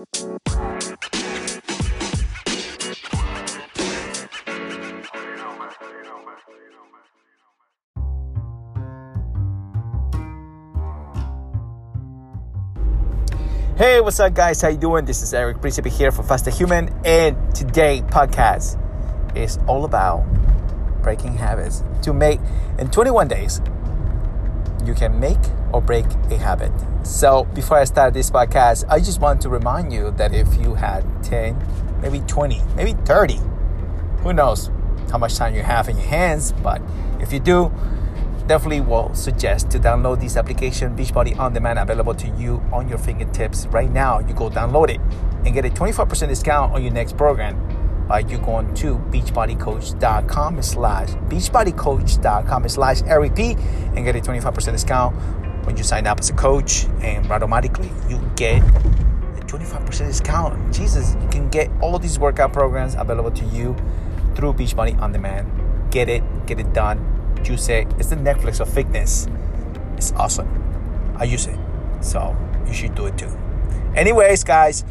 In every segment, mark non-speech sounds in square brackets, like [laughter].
Hey, what's up, guys? How you doing? This is Eric Principe here for Fasted Human, and today podcast is all about breaking habits. To make in 21 days, you can make or break a habit. So, before I start this podcast, I just want to remind you that if you had 10, maybe 20, maybe 30, who knows how much time you have in your hands, but if you do, definitely will suggest to download this application beachbody on demand available to you on your fingertips right now you go download it and get a 25% discount on your next program by you going to beachbodycoach.com slash beachbodycoach.com slash rep and get a 25% discount when you sign up as a coach and automatically you get a 25% discount jesus you can get all these workout programs available to you through beachbody on demand get it get it done use it. It's the Netflix of fitness. It's awesome. I use it. So you should do it too. Anyways, guys,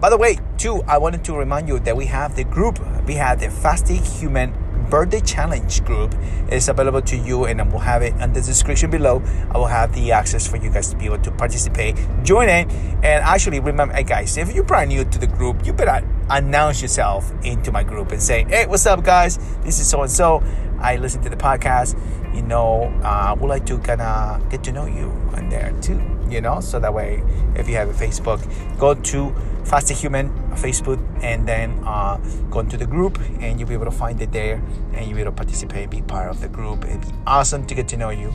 by the way, too, I wanted to remind you that we have the group. We have the Fasted Human birthday challenge group is available to you and I will have it in the description below. I will have the access for you guys to be able to participate, join in, and actually remember, hey guys, if you're brand new to the group, you better announce yourself into my group and say, hey, what's up, guys? This is so and so. I listen to the podcast. You know, uh, would like to kind of get to know you in there too. You know, so that way, if you have a Facebook, go to Fasted Human Facebook and then uh, go into the group, and you'll be able to find it there, and you'll be able to participate, be part of the group. It'd be awesome to get to know you.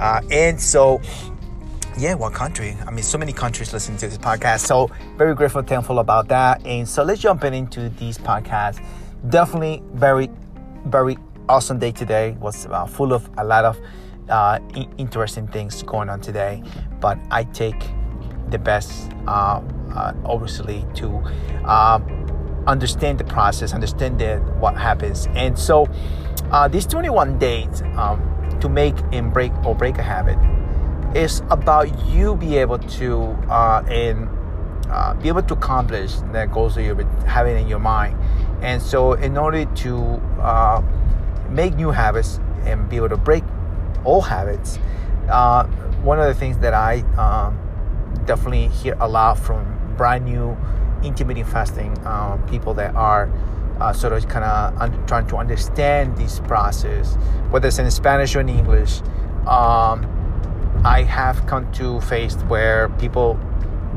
Uh, and so, yeah, what country? I mean, so many countries listening to this podcast. So very grateful, thankful about that. And so let's jump in into these podcasts. Definitely very, very awesome day today. Was uh, full of a lot of uh, interesting things going on today. But I take the best, uh, uh obviously, to uh, understand the process, understand the, what happens. And so, uh, these 21 days um, to make and break or break a habit is about you be able to and be able to accomplish the goals that you're having in your mind. And so, in order to make new habits and be able to break old habits, uh, one of the things that I um, definitely hear a lot from brand new intermittent fasting um, people that are uh, sort of kind of un- trying to understand this process, whether it's in Spanish or in English. Um, I have come to face where people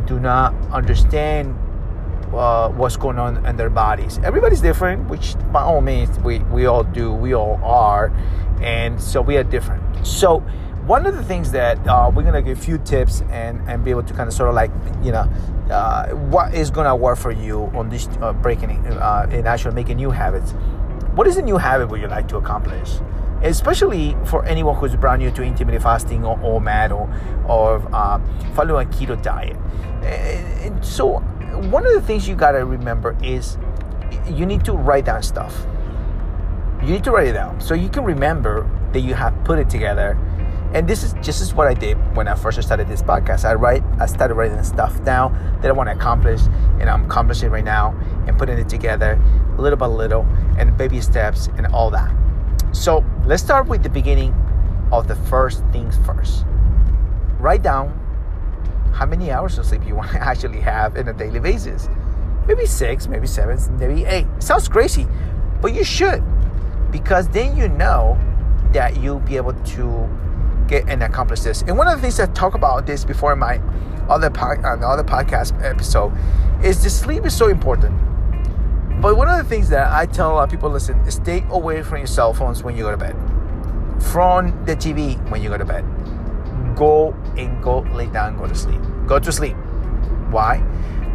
do not understand uh, what's going on in their bodies. Everybody's different, which by all means we, we all do, we all are, and so we are different. So one of the things that uh, we're gonna give a few tips and, and be able to kind of sort of like you know uh, what is gonna work for you on this uh, breaking uh, and actually making new habits. What is a new habit would you like to accomplish? Especially for anyone who's brand new to intermittent fasting or, or MAD or, or uh, following a keto diet. And so one of the things you got to remember is you need to write down stuff. You need to write it down so you can remember that you have put it together. And this is just as what I did when I first started this podcast. I write, I started writing stuff down that I want to accomplish, and I'm accomplishing right now, and putting it together little by little, and baby steps, and all that. So let's start with the beginning of the first things first. Write down how many hours of sleep you want to [laughs] actually have in a daily basis. Maybe six, maybe seven, maybe eight. sounds crazy, but you should because then you know that you'll be able to get and accomplish this. And one of the things I talk about this before in my other pod, uh, other podcast episode is the sleep is so important. But one of the things that I tell a lot of people, listen, stay away from your cell phones when you go to bed, from the TV when you go to bed go and go lay down, go to sleep. Go to sleep. Why?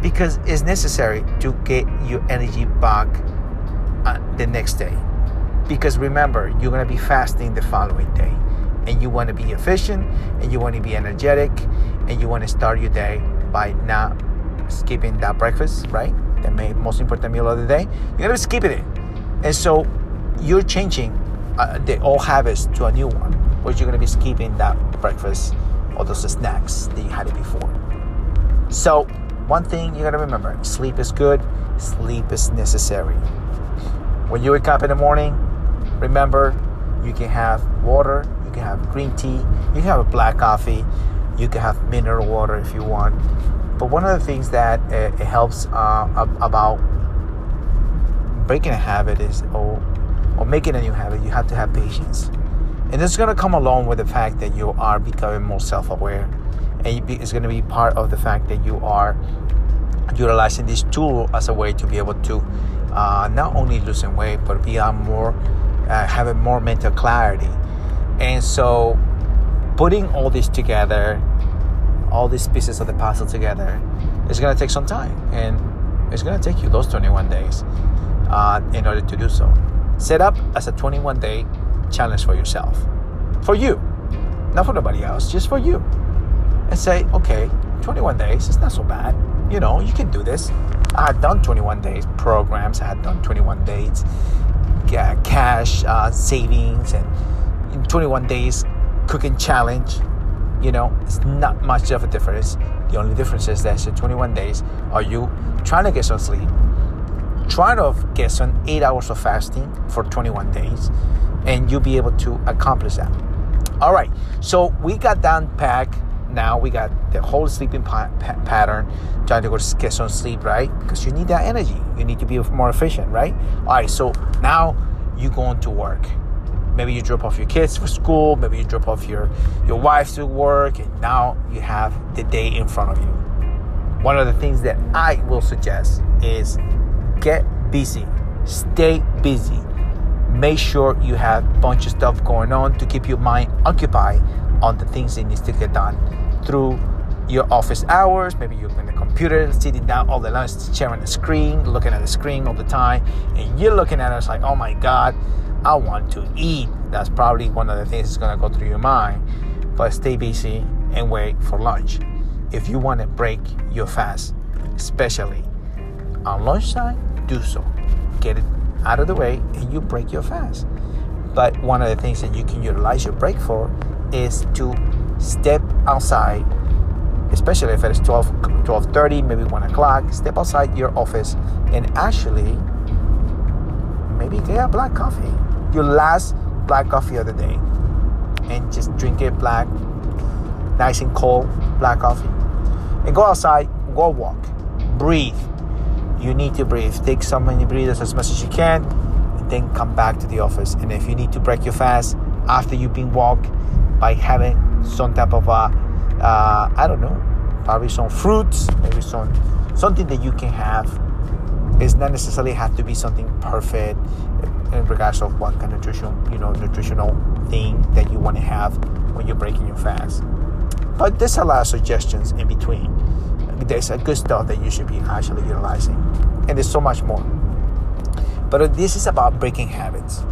Because it's necessary to get your energy back uh, the next day. Because remember, you're going to be fasting the following day. And you want to be efficient and you want to be energetic and you want to start your day by not skipping that breakfast, right? The most important meal of the day. You're going to be skipping it. And so you're changing uh, the old habits to a new one or you're going to be skipping that breakfast or those snacks that you had it before. So one thing you gotta remember sleep is good, sleep is necessary. When you wake up in the morning, remember you can have water, you can have green tea, you can have a black coffee, you can have mineral water if you want. But one of the things that uh, it helps uh, about breaking a habit is, or, or making a new habit, you have to have patience. And it's going to come along with the fact that you are becoming more self aware. And it's going to be part of the fact that you are utilizing this tool as a way to be able to uh, not only losing weight, but be on more, uh, having more mental clarity. And so putting all this together, all these pieces of the puzzle together, is going to take some time. And it's going to take you those 21 days uh, in order to do so. Set up as a 21 day challenge for yourself. For you, not for nobody else, just for you. And say, okay, 21 days, it's not so bad. You know, you can do this. I had done 21 days programs, I had done 21 days cash uh, savings, and in 21 days cooking challenge. You know, it's not much of a difference. The only difference is that in 21 days, are you trying to get some sleep? Try to get some eight hours of fasting for 21 days, and you'll be able to accomplish that. All right, so we got down pack. Now we got the whole sleeping pa- pa- pattern, trying to go get some sleep, right? Because you need that energy. You need to be more efficient, right? All right, so now you going to work. Maybe you drop off your kids for school. Maybe you drop off your your wife to work, and now you have the day in front of you. One of the things that I will suggest is get busy, stay busy. Make sure you have a bunch of stuff going on to keep your mind occupied on the things that needs to get done through your office hours. Maybe you're in the computer, sitting down all the lunch, sharing the screen, looking at the screen all the time, and you're looking at us like, oh my God, I want to eat. That's probably one of the things that's gonna go through your mind. But stay busy and wait for lunch. If you want to break your fast, especially on lunchtime, do so. Get it out of the way and you break your fast. But one of the things that you can utilize your break for is to step outside, especially if it's 12, 12.30, maybe 1 o'clock, step outside your office and actually maybe get a black coffee. Your last black coffee of the day. And just drink it black, nice and cold, black coffee. And go outside, go walk, breathe you need to breathe. Take so many breathers as much as you can, then come back to the office. And if you need to break your fast after you've been walked by having some type of a, uh, I don't know, probably some fruits, maybe some something that you can have. It's not necessarily have to be something perfect in regards of what kind of nutrition, you know, nutritional thing that you want to have when you're breaking your fast. But there's a lot of suggestions in between there's a good stuff that you should be actually utilizing. And there's so much more. But this is about breaking habits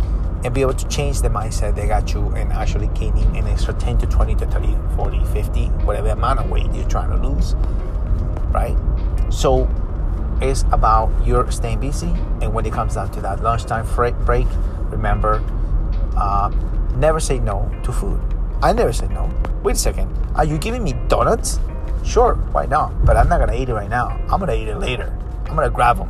and be able to change the mindset that got you and actually gaining an extra 10 to 20 to 30, 40, 50, whatever amount of weight you're trying to lose. Right? So it's about your staying busy. And when it comes down to that lunchtime break, remember, uh, never say no to food. I never say no. Wait a second. Are you giving me donuts? Sure, why not? But I'm not gonna eat it right now. I'm gonna eat it later. I'm gonna grab them.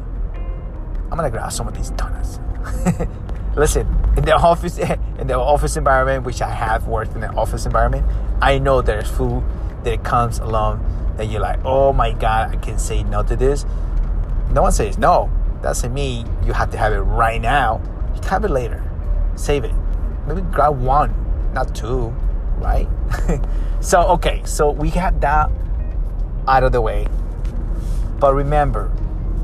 I'm gonna grab some of these donuts. [laughs] Listen, in the office, [laughs] in the office environment, which I have worked in the office environment, I know there's food that comes along that you're like, oh my god, I can say no to this. No one says no. Doesn't mean you have to have it right now. You can have it later. Save it. Maybe grab one, not two, right? [laughs] so okay, so we have that out of the way. But remember,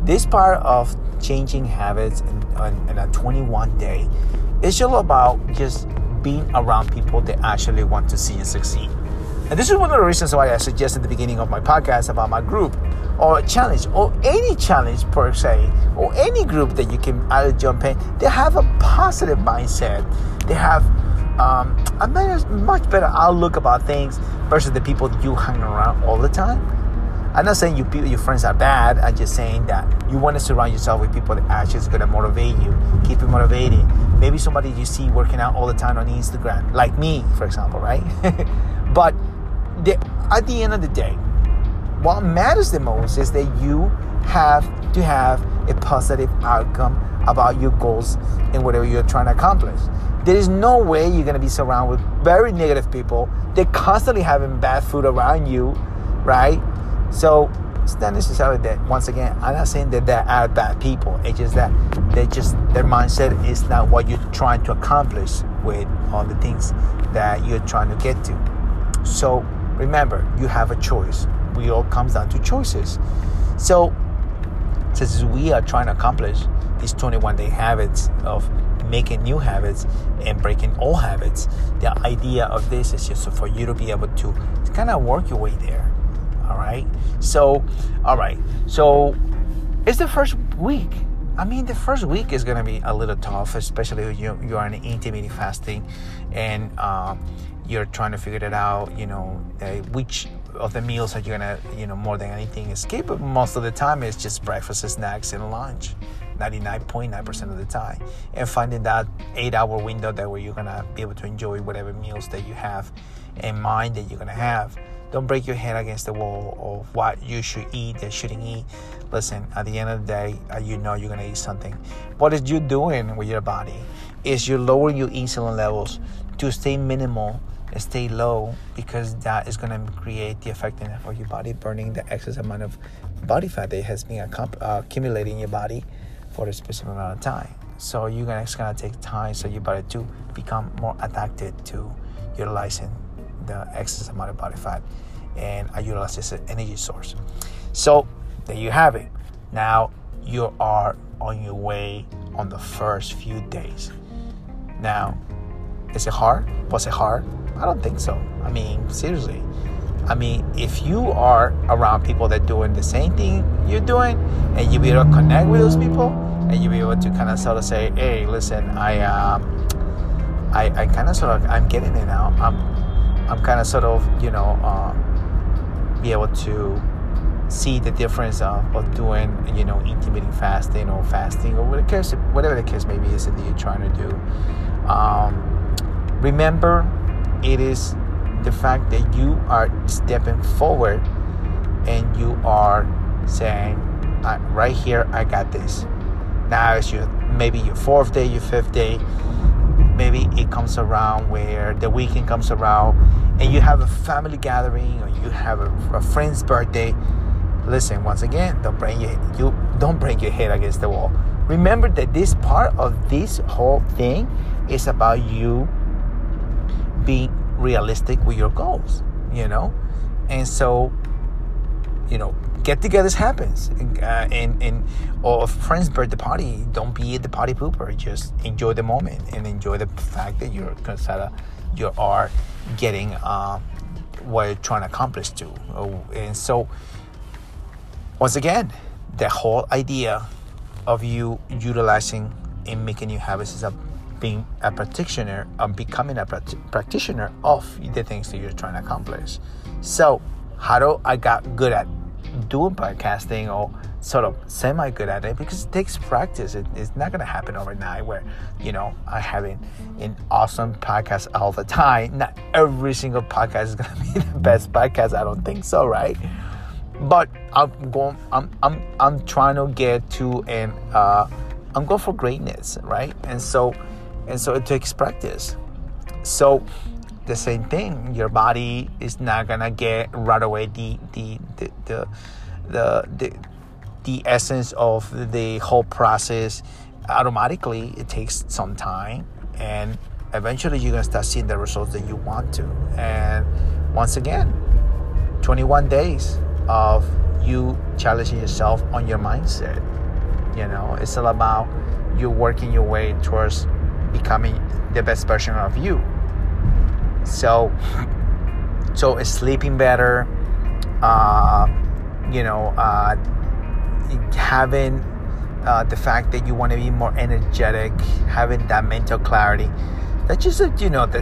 this part of changing habits in, in, in a 21 day is all about just being around people that actually want to see you succeed. And this is one of the reasons why I suggest at the beginning of my podcast about my group or a challenge or any challenge per se or any group that you can either jump in. They have a positive mindset. They have um, a much better outlook about things versus the people you hang around all the time. I'm not saying you your friends are bad. I'm just saying that you want to surround yourself with people that actually is going to motivate you, keep you motivated. Maybe somebody you see working out all the time on Instagram, like me, for example, right? [laughs] but the, at the end of the day, what matters the most is that you have to have a positive outcome about your goals and whatever you're trying to accomplish. There is no way you're gonna be surrounded with very negative people. They're constantly having bad food around you, right? So it's not necessarily that once again, I'm not saying that they are bad people. It's just that they just their mindset is not what you're trying to accomplish with all the things that you're trying to get to. So remember, you have a choice. We all comes down to choices. So since we are trying to accomplish these 21 day habits of making new habits and breaking old habits, the idea of this is just for you to be able to kind of work your way there. All right. So, all right. So, it's the first week. I mean, the first week is gonna be a little tough, especially you you are in intermittent fasting, and um, you're trying to figure it out. You know, uh, which of the meals are you gonna, you know, more than anything escape. But most of the time, it's just breakfast, snacks, and lunch. 99.9% of the time and finding that eight hour window that where you're gonna be able to enjoy whatever meals that you have in mind that you're gonna have don't break your head against the wall of what you should eat that shouldn't eat. Listen, at the end of the day, uh, you know you're gonna eat something. What is you doing with your body? Is you lowering your insulin levels to stay minimal stay low because that is gonna create the effectiveness for your body burning the excess amount of body fat that has been uh, accumulating in your body for a specific amount of time. So you're gonna gonna take time so your body to become more adapted to utilizing the excess amount of body fat and I utilize this as an energy source. So there you have it. Now you are on your way on the first few days. Now, is it hard? Was it hard? I don't think so. I mean, seriously. I mean, if you are around people that doing the same thing you're doing, and you be able to connect with those people, and you be able to kind of sort of say, "Hey, listen, I, um, I, I kind of sort of, I'm getting it now. I'm, I'm kind of sort of, you know, uh, be able to see the difference of, of doing, you know, intermittent fasting or fasting or whatever the case, whatever the case maybe is that you're trying to do. Um, remember, it is the fact that you are stepping forward and you are saying, right here, I got this. Now it's your maybe your fourth day, your fifth day, maybe it comes around where the weekend comes around and you have a family gathering or you have a, a friend's birthday listen once again don't bring your you don't break your head against the wall. Remember that this part of this whole thing is about you being realistic with your goals you know? And so you know get-togethers happens. Uh, and and or a friend's birthday party don't be the party pooper. Just enjoy the moment and enjoy the fact that you're gonna consider you are getting uh, what you're trying to accomplish to. Oh, and so once again the whole idea of you utilizing and making new habits is a being a practitioner of becoming a practitioner of the things that you're trying to accomplish. So how do i got good at doing podcasting or sort of semi good at it because it takes practice. It, it's not going to happen overnight where, you know, I having an awesome podcast all the time. Not every single podcast is going [laughs] to be the best podcast. I don't think so, right? But I'm going, I'm, I'm, I'm trying to get to and, uh, I'm going for greatness, right? And so, and so it takes practice. So, the same thing. Your body is not gonna get right away the the the the the, the, the essence of the whole process automatically. It takes some time, and eventually you're gonna start seeing the results that you want to. And once again, 21 days of you challenging yourself on your mindset. You know, it's all about you working your way towards becoming the best version of you so, so sleeping better, uh, you know, uh, having uh, the fact that you want to be more energetic, having that mental clarity. That's just, you know, the,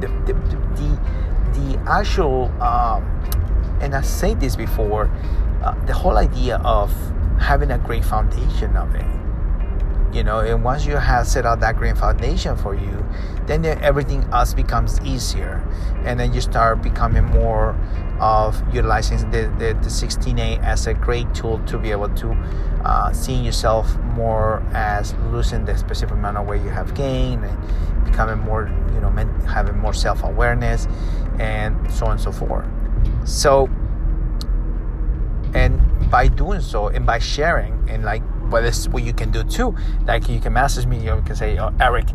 the, the, the, the actual, um, and I said this before, uh, the whole idea of having a great foundation of it. You know and once you have set out that green foundation for you then everything else becomes easier. And then you start becoming more of utilizing the, the, the 16:8 as a great tool to be able to uh, seeing yourself more as losing the specific amount of weight you have gained and becoming more you know having more self-awareness and so on and so forth. So and by doing so and by sharing and like but this is what you can do too. Like you can message me, you can say, oh, Eric,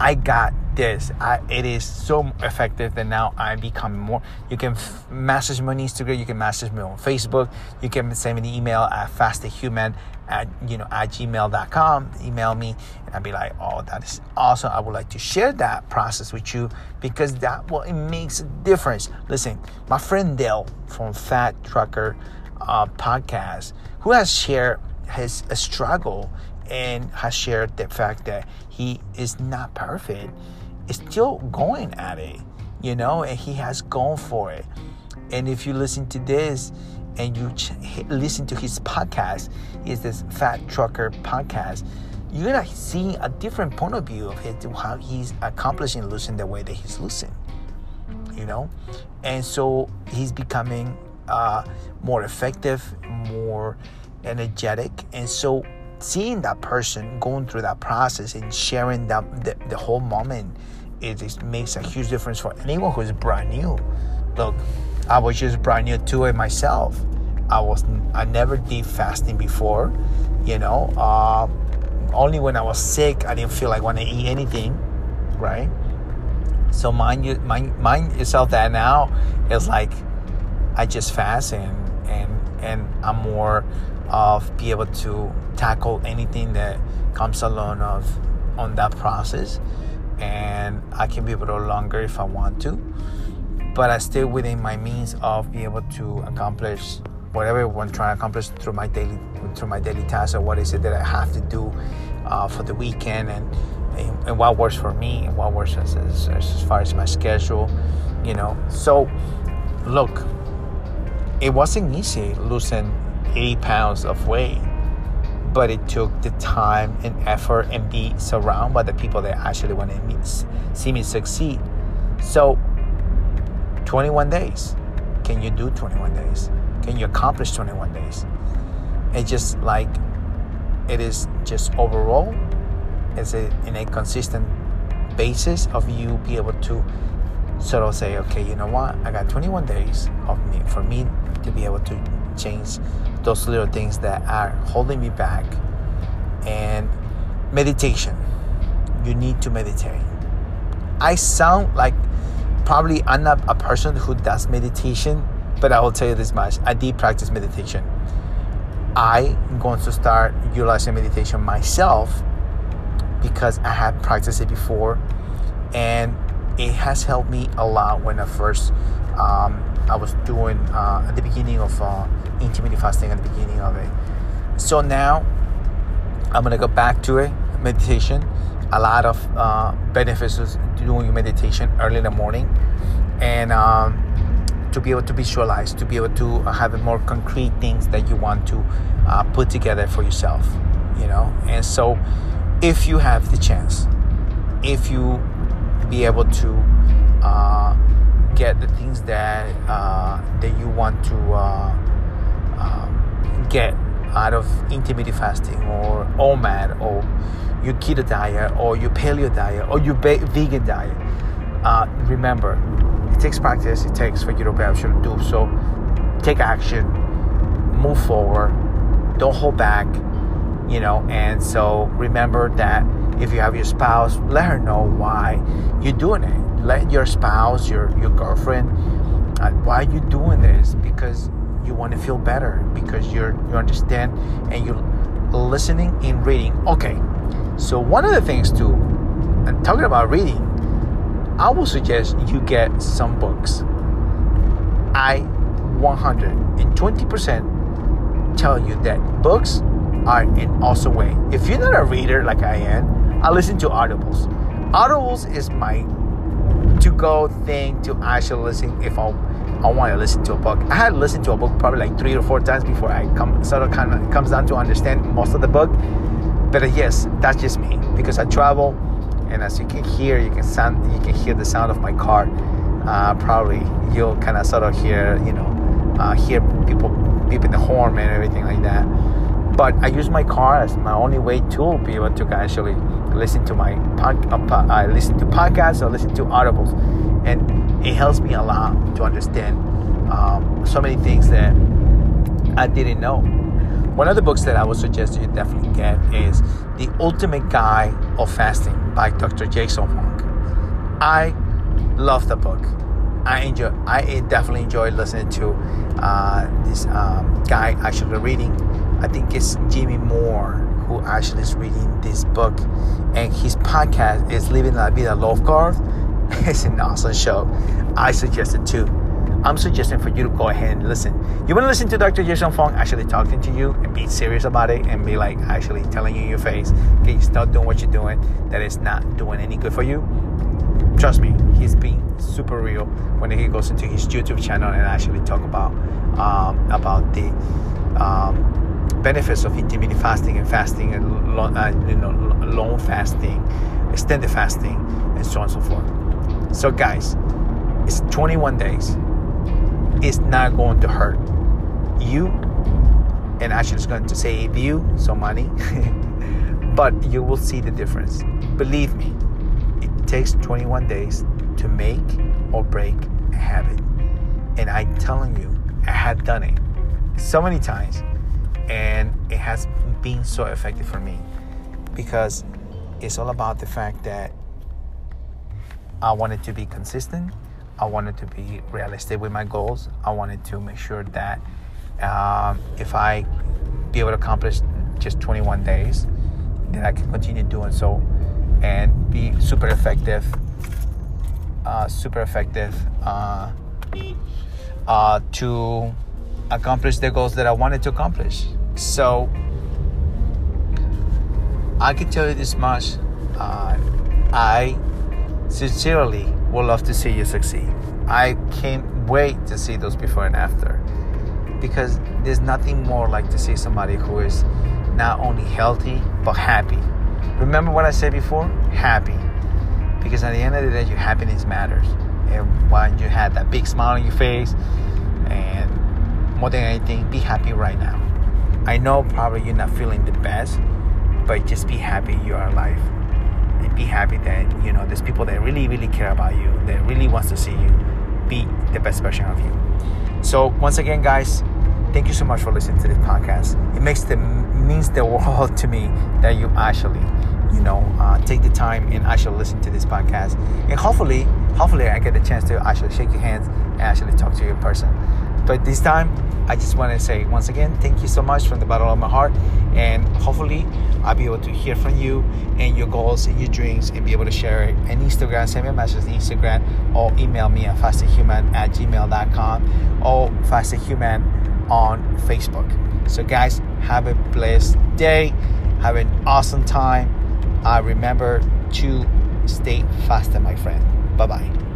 I got this. I, it is so effective that now I'm becoming more. You can f- message me on Instagram. You can message me on Facebook. You can send me an email at fastedhuman at you know at gmail.com. Email me and I'll be like, oh, that is awesome. I would like to share that process with you because that well, it makes a difference. Listen, my friend Dale from Fat Trucker uh, podcast, who has shared his struggle and has shared the fact that he is not perfect, is still going at it, you know, and he has gone for it. And if you listen to this and you ch- listen to his podcast, is this Fat Trucker podcast, you're gonna see a different point of view of it, how he's accomplishing losing the way that he's losing, you know, and so he's becoming uh, more effective, more energetic. And so seeing that person going through that process and sharing that the, the whole moment it just makes a huge difference for anyone who's brand new. Look, I was just brand new to it myself. I was I never did fasting before, you know. Uh, only when I was sick, I didn't feel like want to eat anything, right? So mind you, mind, mind yourself that now it's like I just fast and and and I'm more of be able to tackle anything that comes along of on that process. And I can be able to longer if I want to but I stay within my means of being able to accomplish whatever I'm trying to accomplish through my daily through my daily tasks or what is it that I have to do uh, for the weekend. And, and, and what works for me and what works as, as, as far as my schedule you know. So look it wasn't easy losing 80 pounds of weight. But it took the time and effort and be surrounded by the people that actually want to see me succeed. So, 21 days. Can you do 21 days? Can you accomplish 21 days? It's just like it is just overall, it's a, in a consistent basis of you be able to sort of say, okay, you know what? I got 21 days of me for me to be able to change those little things that are holding me back. And meditation. You need to meditate. I sound like probably I'm not a person who does meditation, but I will tell you this much. I did practice meditation. I'm going to start utilizing meditation myself because I had practiced it before and it has helped me a lot when I first um, I was doing uh, at the beginning of uh, intermittent fasting at the beginning of it. So now I'm gonna go back to it meditation. A lot of uh, benefits of doing meditation early in the morning, and um, to be able to visualize, to be able to have more concrete things that you want to uh, put together for yourself. You know, and so if you have the chance, if you be able to uh, get the things that uh, that you want to uh, um, get out of intermittent fasting or OMAD or your keto diet or your paleo diet or your vegan diet. Uh, remember, it takes practice. It takes for you to be able to do so. Take action, move forward, don't hold back. You know, and so remember that if you have your spouse, let her know why you're doing it let your spouse, your your girlfriend, uh, why you doing this? Because you want to feel better, because you're you understand and you're listening and reading. Okay, so one of the things too, and talking about reading, I will suggest you get some books. I 120% tell you that books are an awesome way. If you're not a reader like I am, I listen to audibles. Audibles is my to go thing to actually listen if I, I want to listen to a book. I had listened to a book probably like three or four times before I come sort of kind of comes down to understand most of the book. But uh, yes, that's just me because I travel, and as you can hear, you can sound, you can hear the sound of my car. Uh, probably you'll kind of sort of hear, you know, uh, hear people beeping the horn and everything like that. But I use my car as my only way to be able to actually listen to my uh, I listen to podcasts or listen to audibles, and it helps me a lot to understand um, so many things that I didn't know. One of the books that I would suggest you definitely get is The Ultimate Guide of Fasting by Dr. Jason Fung. I love the book. I enjoy. I definitely enjoy listening to uh, this um, guy actually reading. I think it's Jimmy Moore actually is reading this book, and his podcast is Living La Vida Low-Carb. [laughs] It's an awesome show. I suggest it too. I'm suggesting for you to go ahead and listen. You want to listen to Dr. Jason Fung actually talking to you and be serious about it and be like actually telling you in your face, okay, stop doing what you're doing, that is not doing any good for you. Trust me, he's being super real when he goes into his YouTube channel and actually talk about um, about the um, benefits of intermittent fasting and fasting and long, uh, you know long fasting, extended fasting, and so on and so forth. So guys, it's 21 days. It's not going to hurt you. And actually it's going to save you some money. [laughs] But you will see the difference. Believe me it takes 21 days to make or break a habit. And i'm telling you i had done it so many times and it has been so effective for me because it's all about the fact that i wanted to be consistent I wanted to be realistic with my goals. I wanted to make sure that um, if I be able to accomplish just 21 days, then I can continue doing so and be super effective, uh, super effective uh, uh, to accomplish the goals that I wanted to accomplish. So I can tell you this much: uh, I sincerely would love to see you succeed. I can't wait to see those before and after because there's nothing more like to see somebody who is not only healthy but happy. Remember what I said before? Happy. Because at the end of the day, your happiness matters. And when you have that big smile on your face, and more than anything, be happy right now. I know probably you're not feeling the best, but just be happy you are alive. And be happy that you know there's people that really really care about you that really wants to see you be the best version of you. So once again guys thank you so much for listening to this podcast. It makes the means the [laughs] world to me that you actually you know uh, take the time and actually listen to this podcast. And hopefully hopefully i get the chance to actually shake your hands and actually talk to you in person but this time I just want to say once again, thank you so much from the bottom of my heart. And hopefully, I'll be able to hear from you and your goals and your dreams and be able to share it on Instagram. Send me a message on Instagram or email me at fastedhuman at gmail.com or fastedhuman on Facebook. So, guys, have a blessed day. Have an awesome time. I remember to stay faster, my friend. Bye bye.